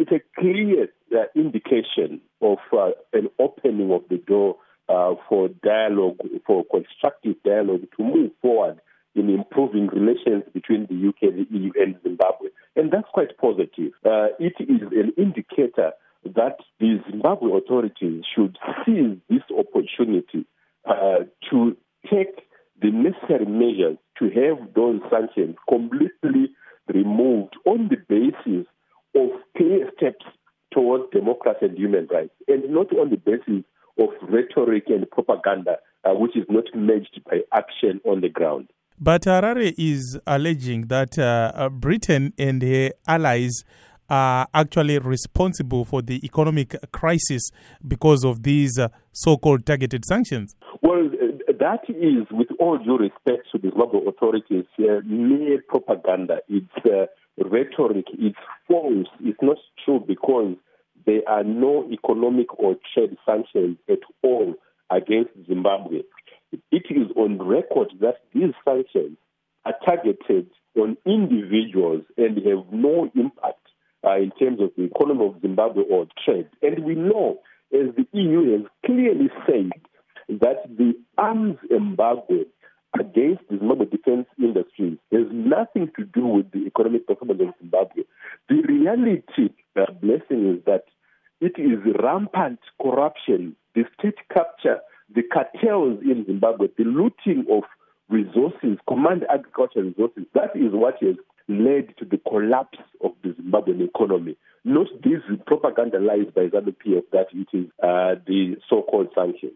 it's a clear uh, indication of uh, an opening of the door uh, for dialogue, for constructive dialogue to move forward in improving relations between the UK, the EU, and Zimbabwe. And that's quite positive. Uh, it is an indicator that the Zimbabwe authorities should seize this opportunity uh, to take the necessary measures to have those sanctions completely removed on the basis of clear steps towards democracy and human rights, and not on the basis of rhetoric and propaganda, uh, which is not matched by action on the ground. But Harare is alleging that uh, uh, Britain and her allies are actually responsible for the economic crisis because of these uh, so called targeted sanctions. That is, with all due respect to the global authorities, uh, mere propaganda. It's uh, rhetoric, it's false, it's not true because there are no economic or trade sanctions at all against Zimbabwe it is on record that these sanctions are targeted on individuals and have no impact uh, in terms of the economy of Zimbabwe or trade. And we know, as the EU has clearly arms embargo against the Zimbabwe defense industry has nothing to do with the economic performance of Zimbabwe. The reality, the blessing, is that it is rampant corruption, the state capture the cartels in Zimbabwe, the looting of resources, command agriculture resources, that is what has led to the collapse of the Zimbabwean economy. Not these propaganda lies by ZANU PF that it is uh, the so-called sanctions.